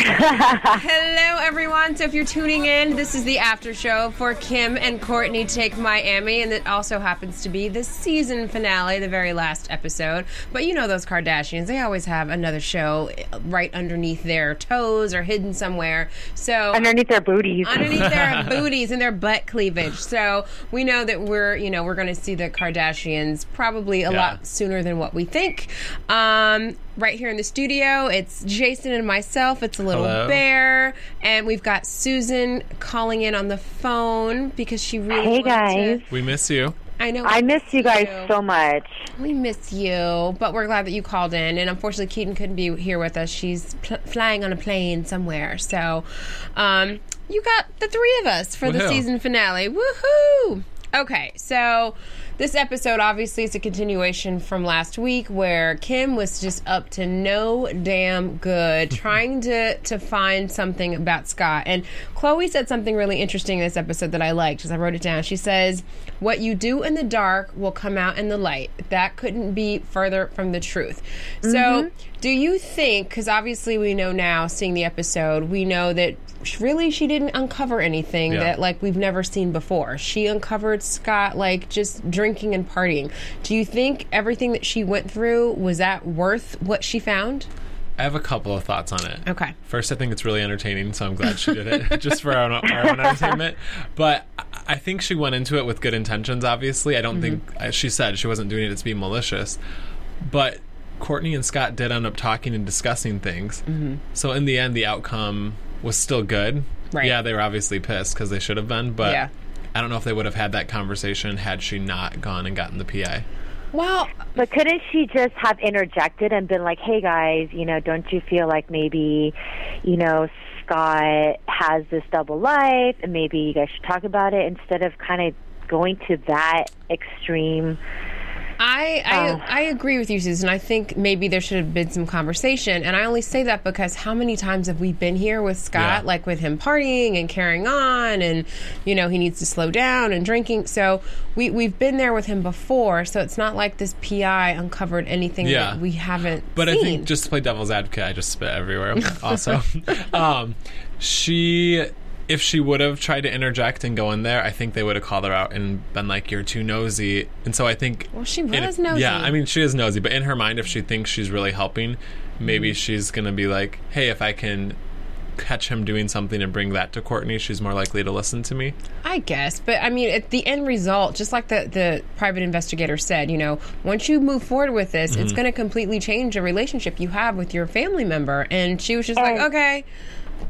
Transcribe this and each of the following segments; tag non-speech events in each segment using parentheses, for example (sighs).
(laughs) Hello, everyone. So, if you're tuning in, this is the after show for Kim and Kourtney Take Miami, and it also happens to be the season finale, the very last episode. But you know those Kardashians; they always have another show right underneath their toes or hidden somewhere. So, underneath their booties. underneath their (laughs) booties and their butt cleavage. So we know that we're, you know, we're going to see the Kardashians probably a Yeah. lot sooner than what we think. Um, right here in the studio, it's Jason and myself. It's a little Hello. bear, and we've got Susan calling in on the phone because she really. Hey, wanted guys. to- We miss you. I know. I miss you guys you. so much. We miss you, but we're glad that you called in. And unfortunately, Keaton couldn't be here with us. She's pl- flying on a plane somewhere. So, um, you got the three of us for the season finale. Woohoo! Okay, so this episode obviously is a continuation from last week where Kim was just up to no damn good (laughs) trying to to find something about Scott. And Khloé said something really interesting in this episode that I liked because I wrote it down. She says, "What you do in the dark will come out in the light." That couldn't be further from the truth. So, mm-hmm. do you think cuz obviously we know now seeing the episode, we know that really she didn't uncover anything Yeah. that like we've never seen before. She uncovered Scott like just drinking and partying. Do you think everything that she went through was that worth what she found? I have a couple of thoughts on it. Okay. First, I think it's really entertaining, so I'm glad she did it (laughs) just for our own, our own entertainment. But I- think she went into it with good intentions. Obviously, I don't think as she said she wasn't doing it to be malicious, but Kourtney and Scott did end up talking and discussing things. Mm-hmm. So in the end, the outcome was still good. Right. Yeah, they were obviously pissed because they should have been, but Yeah. I don't know if they would have had that conversation had she not gone and gotten the PI. Well, But couldn't she just have interjected and been like, "Hey guys, you know, don't you feel like maybe, you know, Scott has this double life, and maybe you guys should talk about it instead of kind of going to that extreme." I I, Oh. I agree with you, Susan. I think maybe there should have been some conversation, and I only say that because how many times have we been here with Scott, Yeah. like with him partying and carrying on, and you know he needs to slow down and drinking. So we we've been there with him before, so it's not like this PI uncovered anything Yeah. that we haven't. But seen. I think just to play devil's advocate, I just spit everywhere. Also, (laughs) um, she, if she would have tried to interject and go in there, I think they would have called her out and been like, "You're too nosy." And so I think, Well, she in- was nosy. Yeah, I mean, she is nosy, but in her mind, if she thinks she's really helping, maybe she's gonna be like, "Hey, if I can." Catch him doing something and bring that to Kourtney, she's more likely to listen to me. I guess, but I mean, at the end result, just like the the private investigator said, you know, once you move forward with this, Mm-hmm. it's going to completely change the relationship you have with your family member. And she was just like, okay,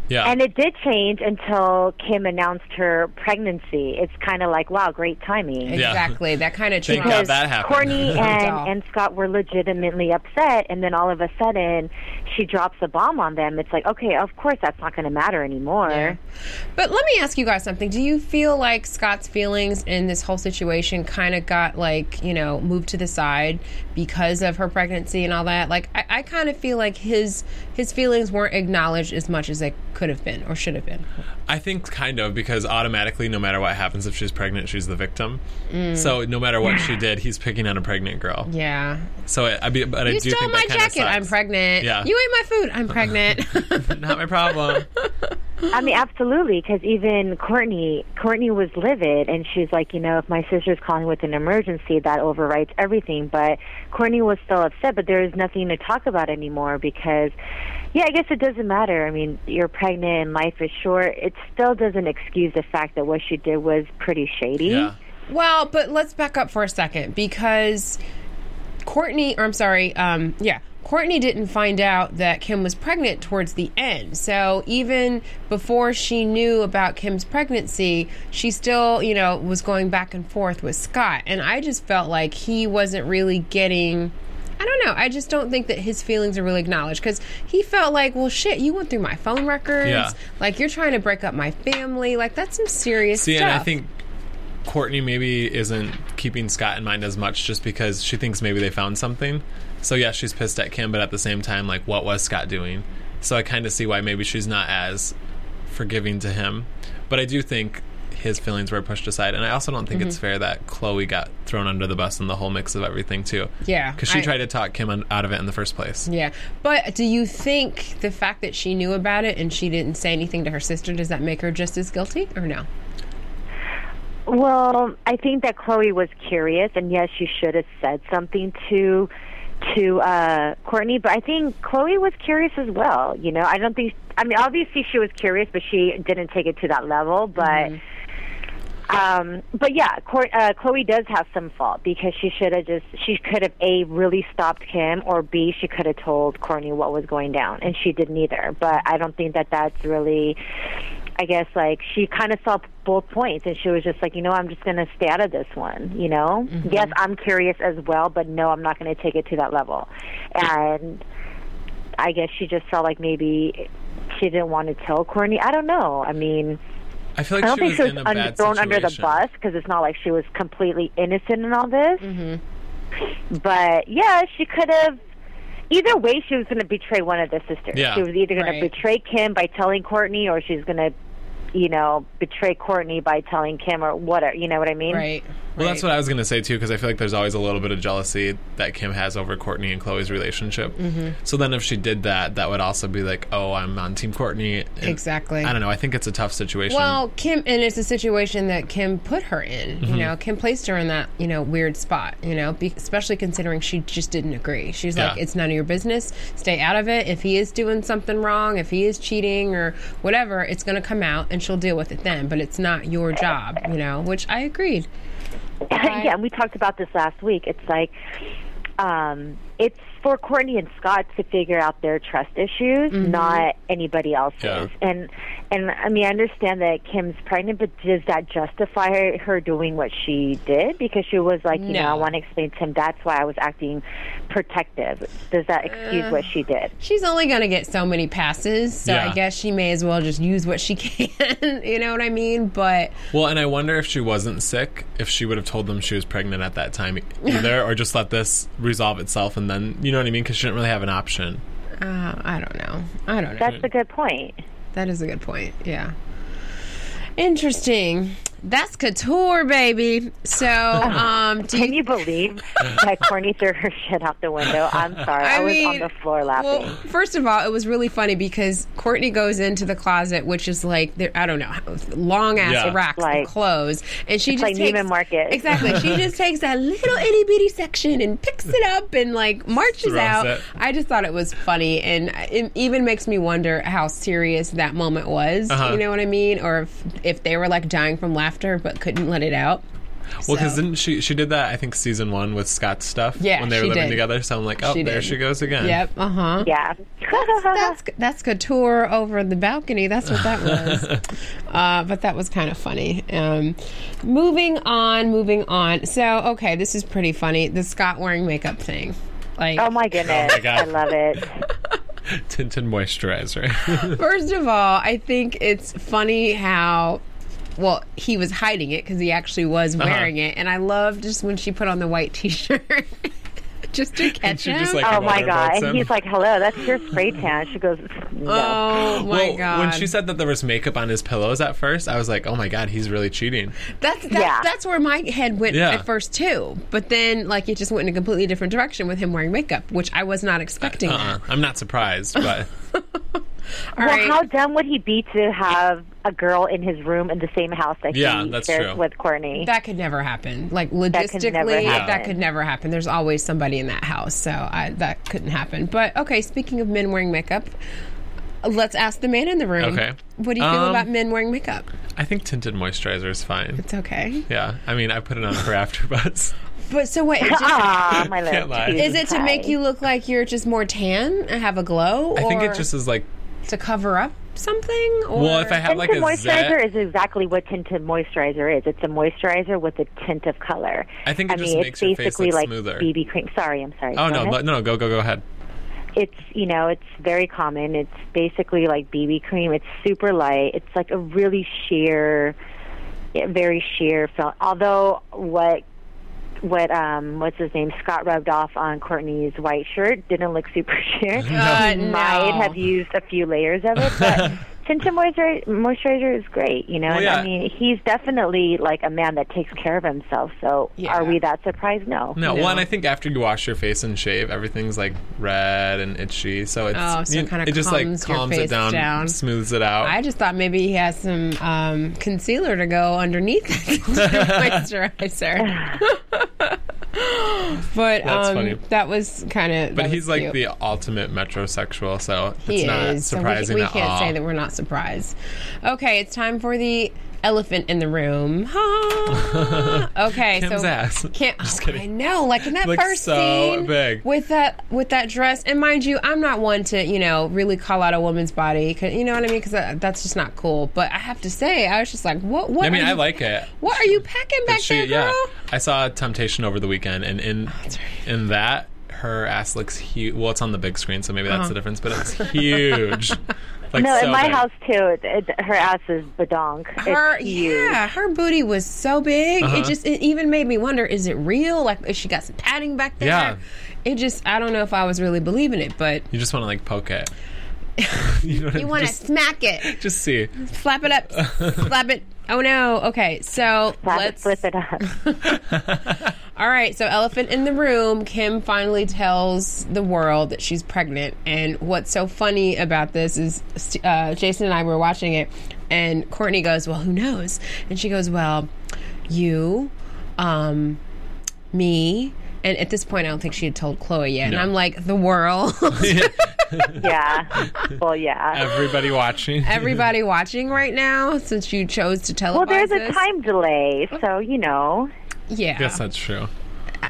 Yeah, And it did change until Kim announced her pregnancy. It's kind of like, wow, great timing. exactly. That kind of Thank trumps- God that happened. Kourtney (laughs) and, and Scott were legitimately upset, and then all of a sudden she drops a bomb on them. It's like, okay, of course that's not going to matter anymore. But let me ask you guys something. Do you feel like Scott's feelings in this whole situation kind of got like, you know, moved to the side because of her pregnancy and all that? Like, I, I kind of feel like his his feelings weren't acknowledged as much as they could have been or should have been. I think kind of because automatically, no matter what happens, if she's pregnant, she's the victim. Mm. So no matter what she (sighs) did, he's picking on a pregnant girl. Yeah. So I, I, be- but I You do stole think my that kinda jacket. I'm pregnant. Yeah. You ate my food. I'm pregnant. (laughs) Not my problem. (laughs) I mean, absolutely, because even Kourtney, Kourtney was livid, and she's like, you know, if my sister's calling with an emergency, that overrides everything. But Kourtney was still upset, but there is nothing to talk about anymore because, yeah, I guess it doesn't matter. I mean, you're pregnant and life is short. It still doesn't excuse the fact that what she did was pretty shady. Yeah. Well, but let's back up for a second because Kourtney, or I'm sorry, um, yeah, Kourtney didn't find out that Kim was pregnant towards the end. So even before she knew about Kim's pregnancy, she still, you know, was going back and forth with Scott. And I just felt like he wasn't really getting. I don't know. I just don't think that his feelings are really acknowledged because he felt like, well, shit, you went through my phone records. Yeah. Like, you're trying to break up my family. Like, that's some serious See, stuff. and I think Kourtney maybe isn't keeping Scott in mind as much just because she thinks maybe they found something. So yeah, she's pissed at Kim, but at the same time, like, what was Scott doing? So I kind of see why maybe she's not as forgiving to him. But I do think his feelings were pushed aside, and I also don't think Mm-hmm. it's fair that Khloé got thrown under the bus in the whole mix of everything too. Yeah, because she I- tried to talk Kim out of it in the first place. Yeah, but do you think the fact that she knew about it and she didn't say anything to her sister does that make her just as guilty or no? Well, I think that Khloé was curious, and yes, she should have said something to to uh Kourtney. But I think Khloé was curious as well. You know, I don't think. I mean, obviously she was curious, but she didn't take it to that level. But. Um, but yeah, Court, uh, Khloé does have some fault because she should have just she could have a really stopped Kim or b she could have told Kourtney what was going down and she did neither. But I don't think that that's really I guess like she kind of saw both points and she was just like, you know, I'm just going to stay out of this one, you know? Yes, I'm curious as well, but no, I'm not going to take it to that level. And I guess she just felt like maybe she didn't want to tell Kourtney. I don't know. I mean, I feel like I don't she think was she was in a un- bad thrown under the situation. bus because it's not like she was completely innocent in all this. Mm-hmm. But yeah, she could have. Either way, she was going to betray one of the sisters. Yeah. She was either going Right. to betray Kim by telling Kourtney, or she's going to, you know, betray Kourtney by telling Kim, or whatever. You know what I mean? Right. Well, that's what I was going to say too, because I feel like there's always a little bit of jealousy that Kim has over Kourtney and Khloé's relationship. Mm-hmm. So then, if she did that, that would also be like, "Oh, I'm on Team Kourtney." And Exactly. I don't know. I think it's a tough situation. Well, Kim, and it's a situation that Kim put her in. Mm-hmm. You know, Kim placed her in that you know weird spot. You know, be, especially considering she just didn't agree. She's like, "It's none of your business. Stay out of it. If he is doing something wrong, if he is cheating or whatever, it's going to come out, and she'll deal with it then. But it's not your job." You know, which I agreed. (laughs) yeah, and we talked about this last week. It's like um, it's for Kourtney and Scott to figure out their trust issues, mm-hmm. not anybody else's. Yeah. And and I mean, I understand that Kim's pregnant, but does that justify her doing what she did? Because she was like, you know, I want to explain to him that's why I was acting protective. Does that excuse what she did? She's only going to get so many passes, so I guess she may as well just use what she (laughs) can. you know what I mean? But well, and I wonder if she wasn't sick, if she would have told them she was pregnant at that time either, or just let this resolve itself, and then you know what I mean? Because she didn't really have an option. uh, I don't know. I don't know. That's a good point. That is a good point. Yeah. Interesting. That's couture, baby. So, (laughs) um, do Can you, you believe that Kourtney threw her shit out the window? I'm sorry. I, I was mean, on the floor laughing. well, first of all, it was really funny because Kourtney goes into the closet, which is like I don't know, long ass Yeah. racks Like- of clothes, and she It's just like takes Neiman Marcus. exactly. She just (laughs) takes that little itty bitty section and picks it up and like marches out. it. I just thought it was funny, and it even makes me wonder how serious that moment was. Uh-huh. You know what I mean? Or if if they were like dying from laughter but couldn't let it out. Well, because So- didn't she? She did that. I think season one with Scott's stuff. Yeah, when they were she living did. together. So I'm like, oh, She there did. she goes again. Yep. Uh huh. yeah. that's that's couture over the balcony. That's what that was. (laughs) uh, but that was kind of funny. Um, moving on, moving on. So okay, this is pretty funny. The Scott wearing makeup thing. Like, Oh my goodness. Oh my God. I love it. (laughs) Tinted moisturizer. (laughs) first of all, I think it's funny how. Well, he was hiding it because he actually was Uh-huh. wearing it, and I love just when she put on the white T-shirt, (laughs) just to catch she him. just, like, Oh my god. And him. he's like, hello, that's your spray tan. She goes, no. oh my well, god! when she said that there was makeup on his pillows at first, I was like, oh my god, he's really cheating. That's that, Yeah. that's where my head went Yeah. at first too. But then like it just went in a completely different direction with him wearing makeup, which I was not expecting. Uh-uh. that. I'm not surprised, but (laughs) All well, right. how dumb would he be to have a girl in his room in the same house that Yeah, he that's shares true. with Kourtney? that could never happen. Like could never logistically, that happen. could never happen. There's always somebody in that house, so I, that couldn't happen. But okay, speaking of men wearing makeup, let's ask the man in the room. Okay. What do you feel Um, about men wearing makeup? I think tinted moisturizer is fine. It's okay. Yeah, I mean, I put it on for AfterBuzz. (laughs) But so wait, it (laughs) just, Ah, my little Can't lie. is it to make you look like you're just more tan and have a glow? I think it just is like, to cover up something. Or? well, if I have like tinted a moisturizer zet, is exactly what tinted moisturizer is. It's a moisturizer with a tint of color. I think it just mean, makes it's your face basically look like smoother. BB cream. Sorry, I'm sorry. oh Go no, ahead. no, no, go, go, go ahead. it's you know it's very common it's basically like bb cream it's super light it's like a really sheer very sheer film although what what um what's his name scott rubbed off on kourtney's white shirt. Didn't look super (laughs) sheer (laughs) Uh, he might have used a few layers of it but (laughs) tinted moisturizer, moisturizer is great you know Well, yeah. i mean he's definitely like a man that takes care of himself so Yeah. are we that surprised no No, No. one, I think after you wash your face and shave, everything's like red and itchy. So it's Oh, so it kinda it just like calms your calms face it down, down. smooths it out. I just thought maybe he has some um, concealer to go underneath that (laughs) moisturizer. (laughs) but That's um, funny. that was kind of. but he's like the ultimate metrosexual, so he it's not is. So we, we at can't all. say that we're not surprised. Okay, it's time for the elephant in the room. Okay, (laughs) Kim's so ass. Can't, Just oh, kidding. I know, like in that Looks first so scene big. with that with that dress. And mind you, I'm not one to you know really call out a woman's body. You know what I mean? Because that's just not cool. But I have to say, I was just like, what? What? I mean, are I like it. What are you packing back she, there, girl? yeah, I saw Temptation over the weekend, and in in that her ass looks huge. Well, it's on the big screen, so maybe Uh-huh. that's the difference. But it's huge. (laughs) like no so in my big. house too it, it, her ass is badonk Her, it's huge. yeah, her booty was so big. Uh-huh. It just, it even made me wonder: is it real? Like, is she got some padding back there? Yeah. It just, I don't know if I was really believing it, but You just want to like poke it. (laughs) you know what I you want to smack it, just see. flap it up, (laughs) slap it. Oh no. Okay, so Flap let's flip it up. (laughs) All right, so elephant in the room. Kim finally tells the world that she's pregnant, and what's so funny about this is uh, Jason and I were watching it, and Kourtney goes, "Well, who knows?" And she goes, "Well, you, um, me." And at this point, I don't think she had told Khloé yet. And I'm like, the world, (laughs) yeah. Well, yeah. Everybody watching. everybody watching right now, since you chose to televise Well, there's a this. time delay, so you know. Yeah, I guess that's true.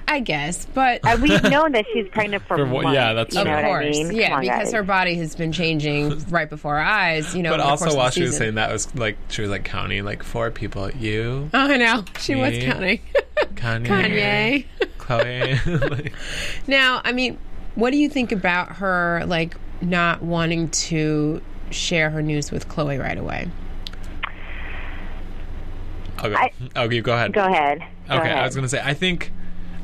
I guess, but Uh, we've known that she's pregnant for, (laughs) For what- months. yeah, that's you true. know of what course, I mean? yeah, Come on, because guys. her body has been changing right before our eyes. You know, But over the course also, of while she was season. saying that, was like she was like counting like four people. You, Oh, I know. She was Me. counting. Kanye, (laughs) Kanye. Khloé. (laughs) like, now, I mean, what do you think about her, like, not wanting to share her news with Khloé right away? I'll go. I- oh, you go ahead. Go ahead. Okay. I was gonna say I think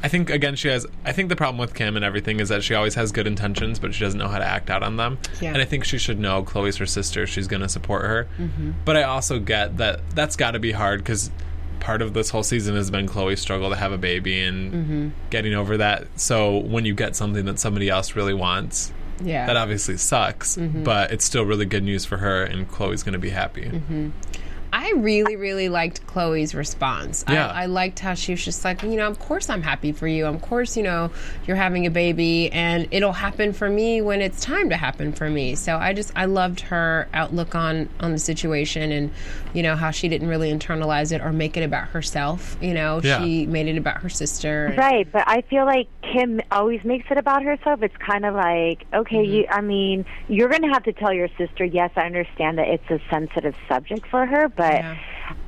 I think again she has I think the problem with Kim and everything is that she always has good intentions but she doesn't know how to act out on them. Yeah. And I think she should know Khloé's her sister, she's gonna support her. Mm-hmm. But I also get that that's got to be hard because part of this whole season has been Khloé's struggle to have a baby and Mm-hmm. getting over that. So when you get something that somebody else really wants, Yeah. that obviously sucks, Mm-hmm. but it's still really good news for her and Khloé's gonna be happy. I really, really liked Khloé's response. Yeah. I, I liked how she was just like, you know, of course I'm happy for you. Of course, you know, you're having a baby and it'll happen for me when it's time to happen for me. So I just, I loved her outlook on, on the situation and, you know, how she didn't really internalize it or make it about herself. You know, Yeah. she made it about her sister. Right, but I feel like Kim always makes it about herself. It's kind of like, okay, Mm-hmm. you. I mean, you're going to have to tell your sister. Yes, I understand that it's a sensitive subject for her, but Yeah.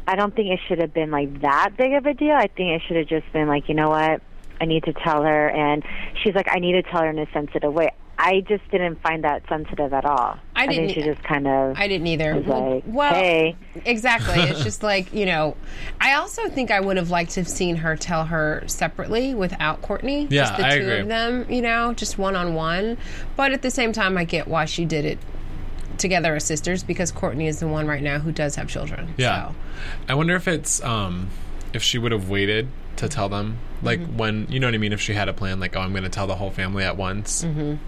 I don't think it should have been like that big of a deal. I think it should have just been like, you know what, I need to tell her, and she's like, I need to tell her in a sensitive way. I just didn't find that sensitive at all. I didn't think she just kind of. I didn't either. was like, well, hey. exactly. It's (laughs) just like you know. I also think I would have liked to have seen her tell her separately without Kourtney. Yeah, just the I two agree. of them. You know, just one on one. But at the same time, I get why she did it together as sisters because Kourtney is the one right now who does have children. Yeah. So. I wonder if it's um if she would have waited to tell them like Mm-hmm. when you know what I mean if she had a plan like oh I'm going to tell the whole family at once. because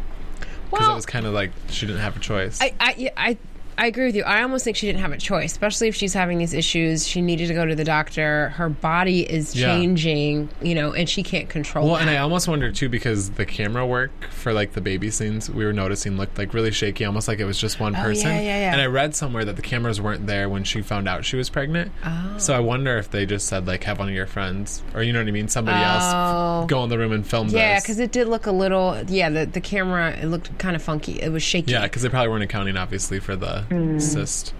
Well- it was kind of like she didn't have a choice. I, I, I, I agree with you. I almost think she didn't have a choice, especially if she's having these issues. She needed to go to the doctor. Her body is Yeah. changing, you know, and she can't control well, that. and I almost wonder too because the camera work for like the baby scenes we were noticing looked like really shaky, almost like it was just one person. Oh, yeah, yeah, yeah. And I read somewhere that the cameras weren't there when she found out she was pregnant. Oh. So I wonder if they just said like have one of your friends or you know what I mean, somebody Oh. else go in the room and film this. yeah, because it did look a little. Yeah, the the camera it looked kind of funky. It was shaky. Yeah, because they probably weren't accounting obviously for the Mm. cyst.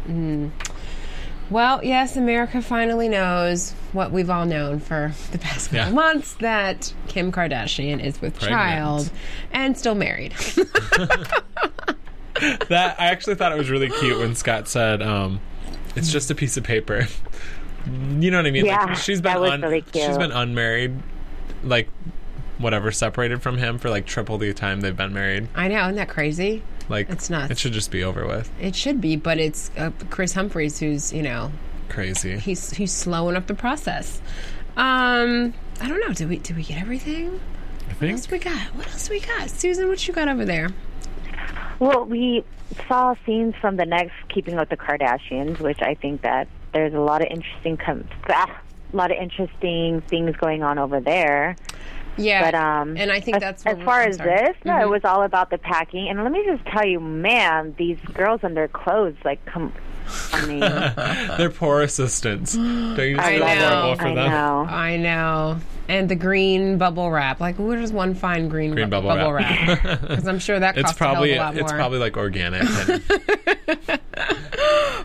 Well, yes, America finally knows what we've all known for the past couple Yeah. months that Kim Kardashian is with Pregnant. child and still married. (laughs) That I actually thought it was really cute when Scott said, um, "It's just a piece of paper." You know what I mean? Yeah, like she's been that was un- really cute. she's been unmarried, like whatever, separated from him for like triple the time they've been married. I know, isn't that crazy? Like It's nuts. It should just be over with. It should be, but it's uh, Kris Humphries who's you know Crazy. he's he's slowing up the process. Um, I don't know. Did we did we get everything? I What think. else we got? What else we got? Susan, what you got over there? Well, we saw scenes from the next Keeping Up with the Kardashians, which I think that there's a lot of interesting com- ah, a lot of interesting things going on over there. Yeah, But um, and I think as, that's as far as sorry. this. No, Mhm. it was all about the packing. And let me just tell you, man, these girls and their clothes, like, come. I mean, (laughs) They're poor assistants. Don't you just I feel know. horrible for I them? know. I know. And the green bubble wrap. Like, where does one find green, Green bu- bubble wrap. Because I'm sure that (laughs) It's costs probably a hell of a lot it's more. probably like organic. And (laughs)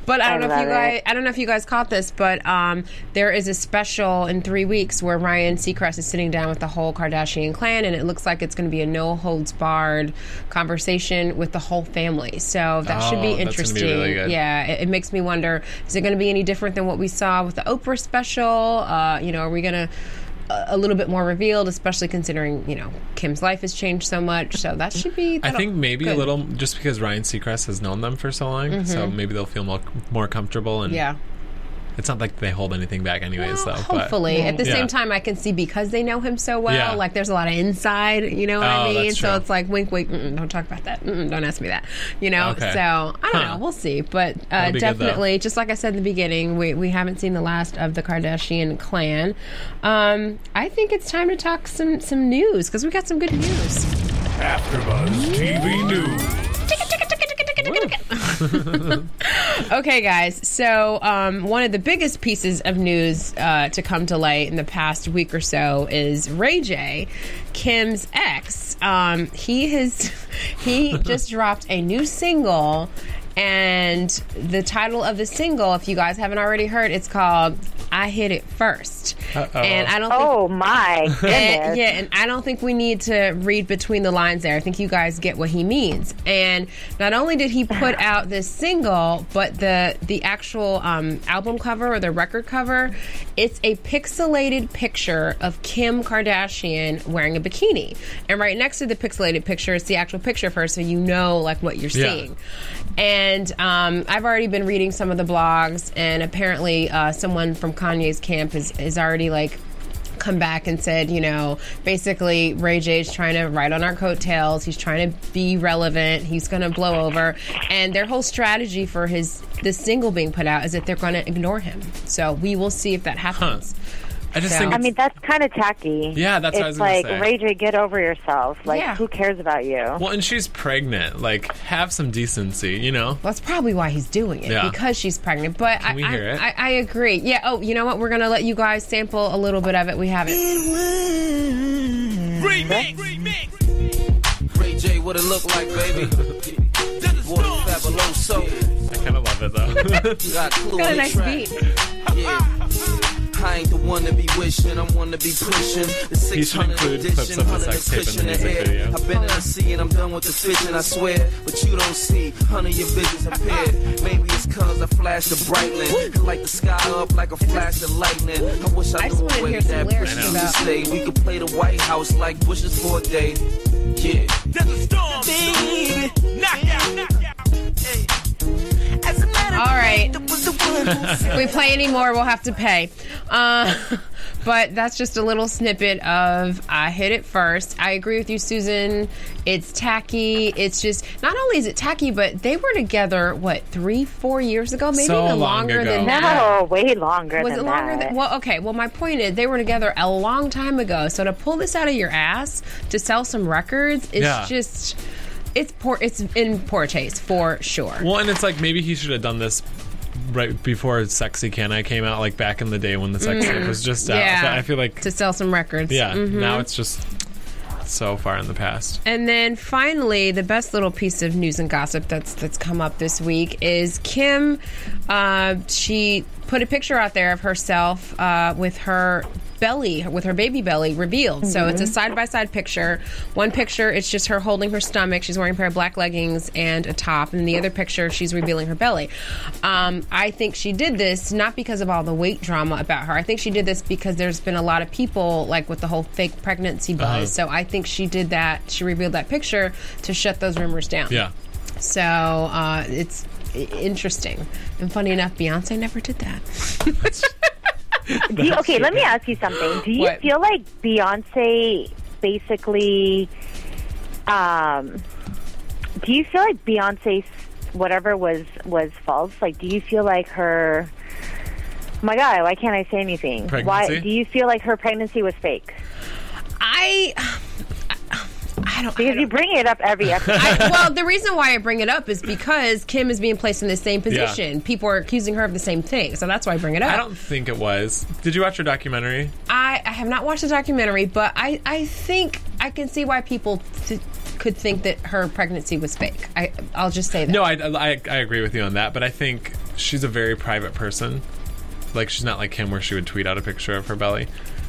But I don't know if you guys it. I don't know if you guys caught this, but um, there is a special in three weeks where Ryan Seacrest is sitting down with the whole Kardashian clan, and it looks like it's going to be a no holds barred conversation with the whole family. So that should Oh, be that's be interesting. really good. Yeah, it, it makes me wonder: is it going to be any different than what we saw with the Oprah special? Uh, you know, are we going to a little bit more revealed, especially considering you know Kim's life has changed so much. So that should be. I think maybe a little just because Ryan Seacrest has known them for so long, so maybe they'll feel more more comfortable. And Mm-hmm. Yeah. It's not like they hold anything back, anyways. Well, though. but- hopefully, at the Yeah. same time, I can see because they know him so well. Yeah. Like, there's a lot of inside. You know what I Oh, mean? that's So it's like, wink, wink. Don't talk about that. Mm-mm, don't ask me that. You know. Okay. So I don't Huh. know. We'll see. But uh, That'll good, definitely, just like I said in the beginning, we we haven't seen the last of the Kardashian clan. Um, I think it's time to talk some some news because we got some good news. AfterBuzz TV News. (laughs) Okay, guys. So, um, one of the biggest pieces of news uh, to come to light in the past week or so is Ray J, Kim's ex. Um, he has (laughs) he just dropped a new single, and the title of the single, if you guys haven't already heard, it's called "I Hit It 1st And I don't think oh my (laughs) goodness. and, yeah, and I don't think we need to read between the lines there. I think you guys get what he means. And not only did he put (sighs) out this single, but the the actual um, album cover or the record cover, it's a pixelated picture of Kim Kardashian wearing a bikini, and right next to the pixelated picture is the actual picture of her, so you know like what you're Yeah. seeing. And um, I've already been reading some of the blogs, and apparently, uh, someone from Kanye's camp is, is already like come back and said, you know, basically Ray J's trying to ride on our coattails. He's trying to be relevant. He's going to blow over. And their whole strategy for his this single being put out is that they're going to ignore him. So we will see if that happens. I just So- think I mean, that's kind of tacky. Yeah, that's it's what I was gonna like, say. Ray J, get over yourself. Like, Yeah. who cares about you? well, and she's pregnant. Like, have some decency, you know. That's probably why he's doing it Yeah. because she's pregnant. But I, we I, hear it? I, I agree. Yeah. Oh, you know what? We're gonna let you guys sample a little bit of it. We have it. Ray J, what it look like, baby? (laughs) Boy, fabuloso. I kind of love it though. (laughs) You got clue Got on a the nice track. beat. Yeah. I ain't the one to be wishing, I'm one to be pushing. The 600 include edition, clips of the 100 sex tape in the cushion ahead. video. I've been in the sea and I'm done with the fishing, I swear. But you don't see, honey, your vision's impaired. Maybe it's cause I flash the brightling. Light the sky up like a flash of lightning. I wish I, I knew wanna a way that lyrics Bush about- to stay. We could play the White House like Bush's for a day. Yeah. There's a storm, baby. Knock out, knock out. Hey. As a matter All right. If (laughs) we play anymore, we'll have to pay. Uh, (laughs) but that's just a little snippet of I hit it first. I agree with you, Susan. It's tacky. It's just not only is it tacky, but they were together what three, four years ago, maybe So even long longer ago. than that. No, way longer than that. Was than it longer that. than well? Okay. Well, my point is they were together a long time ago. So to pull this out of your ass to sell some records, it's Yeah. just it's poor. It's in poor taste for sure. Well, and it's like maybe he should have done this right before "Sexy Can I" came out, like back in the day when the sex tape was just out. Yeah, But I feel like to sell some records. yeah, Mhm. now it's just so far in the past. And then finally, the best little piece of news and gossip that's that's come up this week is Kim. Uh, she put a picture out there of herself uh, with her belly, with her baby belly revealed. So it's a side by side picture. One picture, it's just her holding her stomach. She's wearing a pair of black leggings and a top. And the other picture, she's revealing her belly. Um, I think she did this not because of all the weight drama about her. I think she did this because there's been a lot of people like with the whole fake pregnancy buzz. Uh-huh. So I think she did that. She revealed that picture to shut those rumors down. Yeah. So uh, it's interesting and funny enough, Beyonce never did that. (laughs) (laughs) (laughs) Do you, okay, let me ask you something. Do you What? feel like Beyonce basically? Um, do you feel like Beyonce's whatever was was false? Like, do you feel like her? Oh my God, why can't I say anything? Why do you feel like her pregnancy was fake? I. I don't. Because you don't bring it up every (laughs) episode. I, well, the reason why I bring it up is because Kim is being placed in the same position. People are accusing her of the same thing, so that's why I bring it up. I don't think it was. Did you watch her documentary? I, I have not watched the documentary, but I, I think I can see why people th- could think that her pregnancy was fake. I, I'll just say that. No, I, I, I agree with you on that, but I think she's a very private person. Like she's not like him, where she would tweet out a picture of her belly.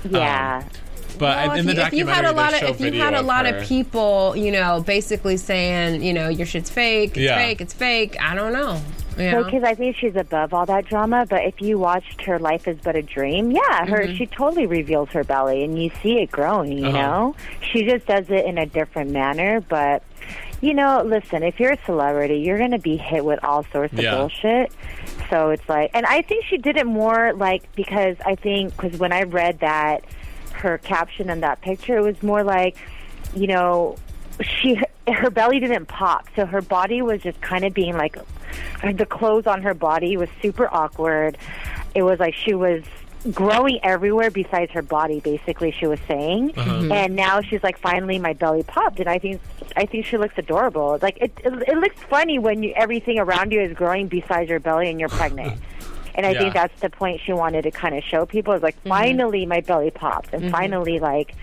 yeah. Um, But Well, in if the you, if you had a lot of if you had a of lot her. of people, you know, basically saying, you know, your shit's fake, it's Yeah. fake, it's fake. I don't know. You So, know? because I think she's above all that drama, but if you watched her Life is But a Dream, yeah, her Mm-hmm. she totally reveals her belly, and you see it growing. You Uh-huh. know, she just does it in a different manner. But you know, listen, if you're a celebrity, you're going to be hit with all sorts of Yeah. bullshit. So it's like, and I think she did it more like because I think because when I read that her caption in that picture, it was more like, you know, she her belly didn't pop, so her body was just kind of being like, the clothes on her body was super awkward. It was like she was growing everywhere besides her body basically she was saying. Uh-huh. Mm-hmm. And now she's like finally my belly popped. And i think i think she looks adorable. Like it it, it looks funny when you, everything around you is growing besides your belly and you're pregnant (laughs) and i Yeah. think that's the point she wanted to kind of show people is like mm-hmm. finally my belly popped and mm-hmm. finally like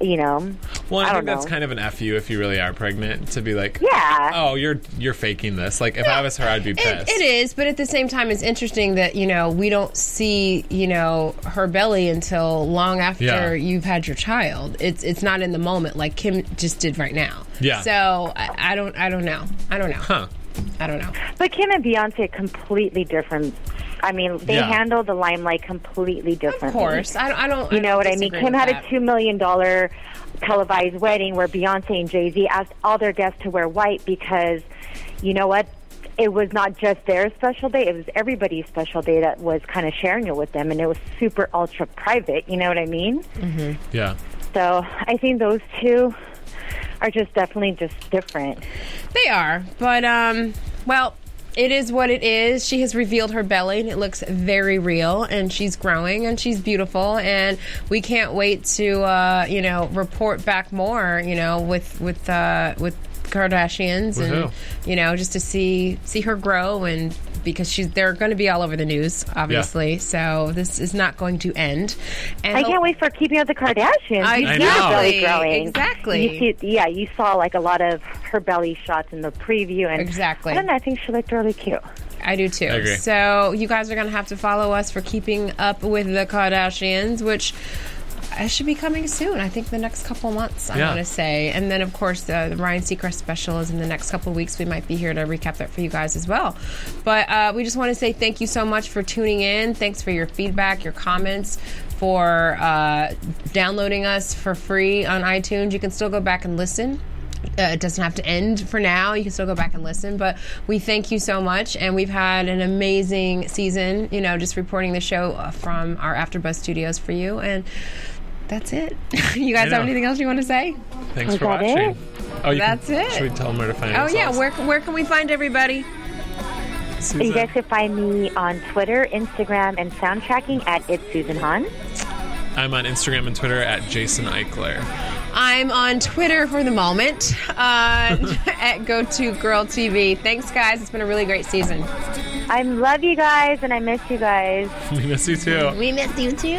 you know Well, I, I think don't that's know. kind of an fu if you really are pregnant to be like, yeah oh, you're you're faking this. Like if I was her, I'd be It, pissed. it is, but at the same time, it's interesting that you know we don't see you know her belly until long after Yeah. you've had your child. It's it's not in the moment like Kim just did right now. Yeah. So I, I don't I don't know I don't know Huh? I don't know. But Kim and Beyonce are completely different. I mean, they Yeah. handle the limelight completely differently. Of course, I, I don't. You know what I mean? Kim had that. a two million dollar televised wedding where Beyonce and Jay Z asked all their guests to wear white because, you know what? It was not just their special day; it was everybody's special day that was kind of sharing it with them, and it was super ultra private. You know what I mean? Yeah. So I think those two are just definitely just different. They are, but um, well, it is what it is. She has revealed her belly, and it looks very real. And she's growing, and she's beautiful, and we can't wait to uh, you know report back more. You know, with with uh, with Kardashians, and you know, just to see see her grow and. Because she's, they're going to be all over the news, obviously. So this is not going to end. And I can't wait for Keeping Up with the Kardashians. I You see know. her belly growing. Exactly. You see, yeah, you saw like a lot of her belly shots in the preview, and Exactly. I don't know. I think she looked really cute. I do too. I agree. So you guys are going to have to follow us for keeping up with the Kardashians, which uh, should be coming soon. I think the next couple months. I Yeah. want to say, and then of course uh, the Ryan Seacrest special is in the next couple weeks. We might be here to recap that for you guys as well. But uh, we just want to say thank you so much for tuning in. Thanks for your feedback, your comments. For uh, downloading us for free on iTunes, you can still go back and listen uh, it doesn't have to end for now. You can still go back and listen. But we thank you so much, and we've had an amazing season. You know, just reporting the show uh, from our AfterBuzz studios for you, and that's it. (laughs) you guys I know. have anything else you want to say? Thanks Is for that watching. it? Oh, you That's can, it. Should we tell them where to find Oh us? yeah, where where can we find everybody? Susan? You guys can find me on Twitter, Instagram, and soundtracking at It's Susan Hahn. I'm on Instagram and Twitter at Jason Eichler. I'm on Twitter for the moment uh, (laughs) at Go To Girl TV. Thanks, guys. It's been a really great season. I love you guys, and I miss you guys. (laughs) We miss you too. We miss you too.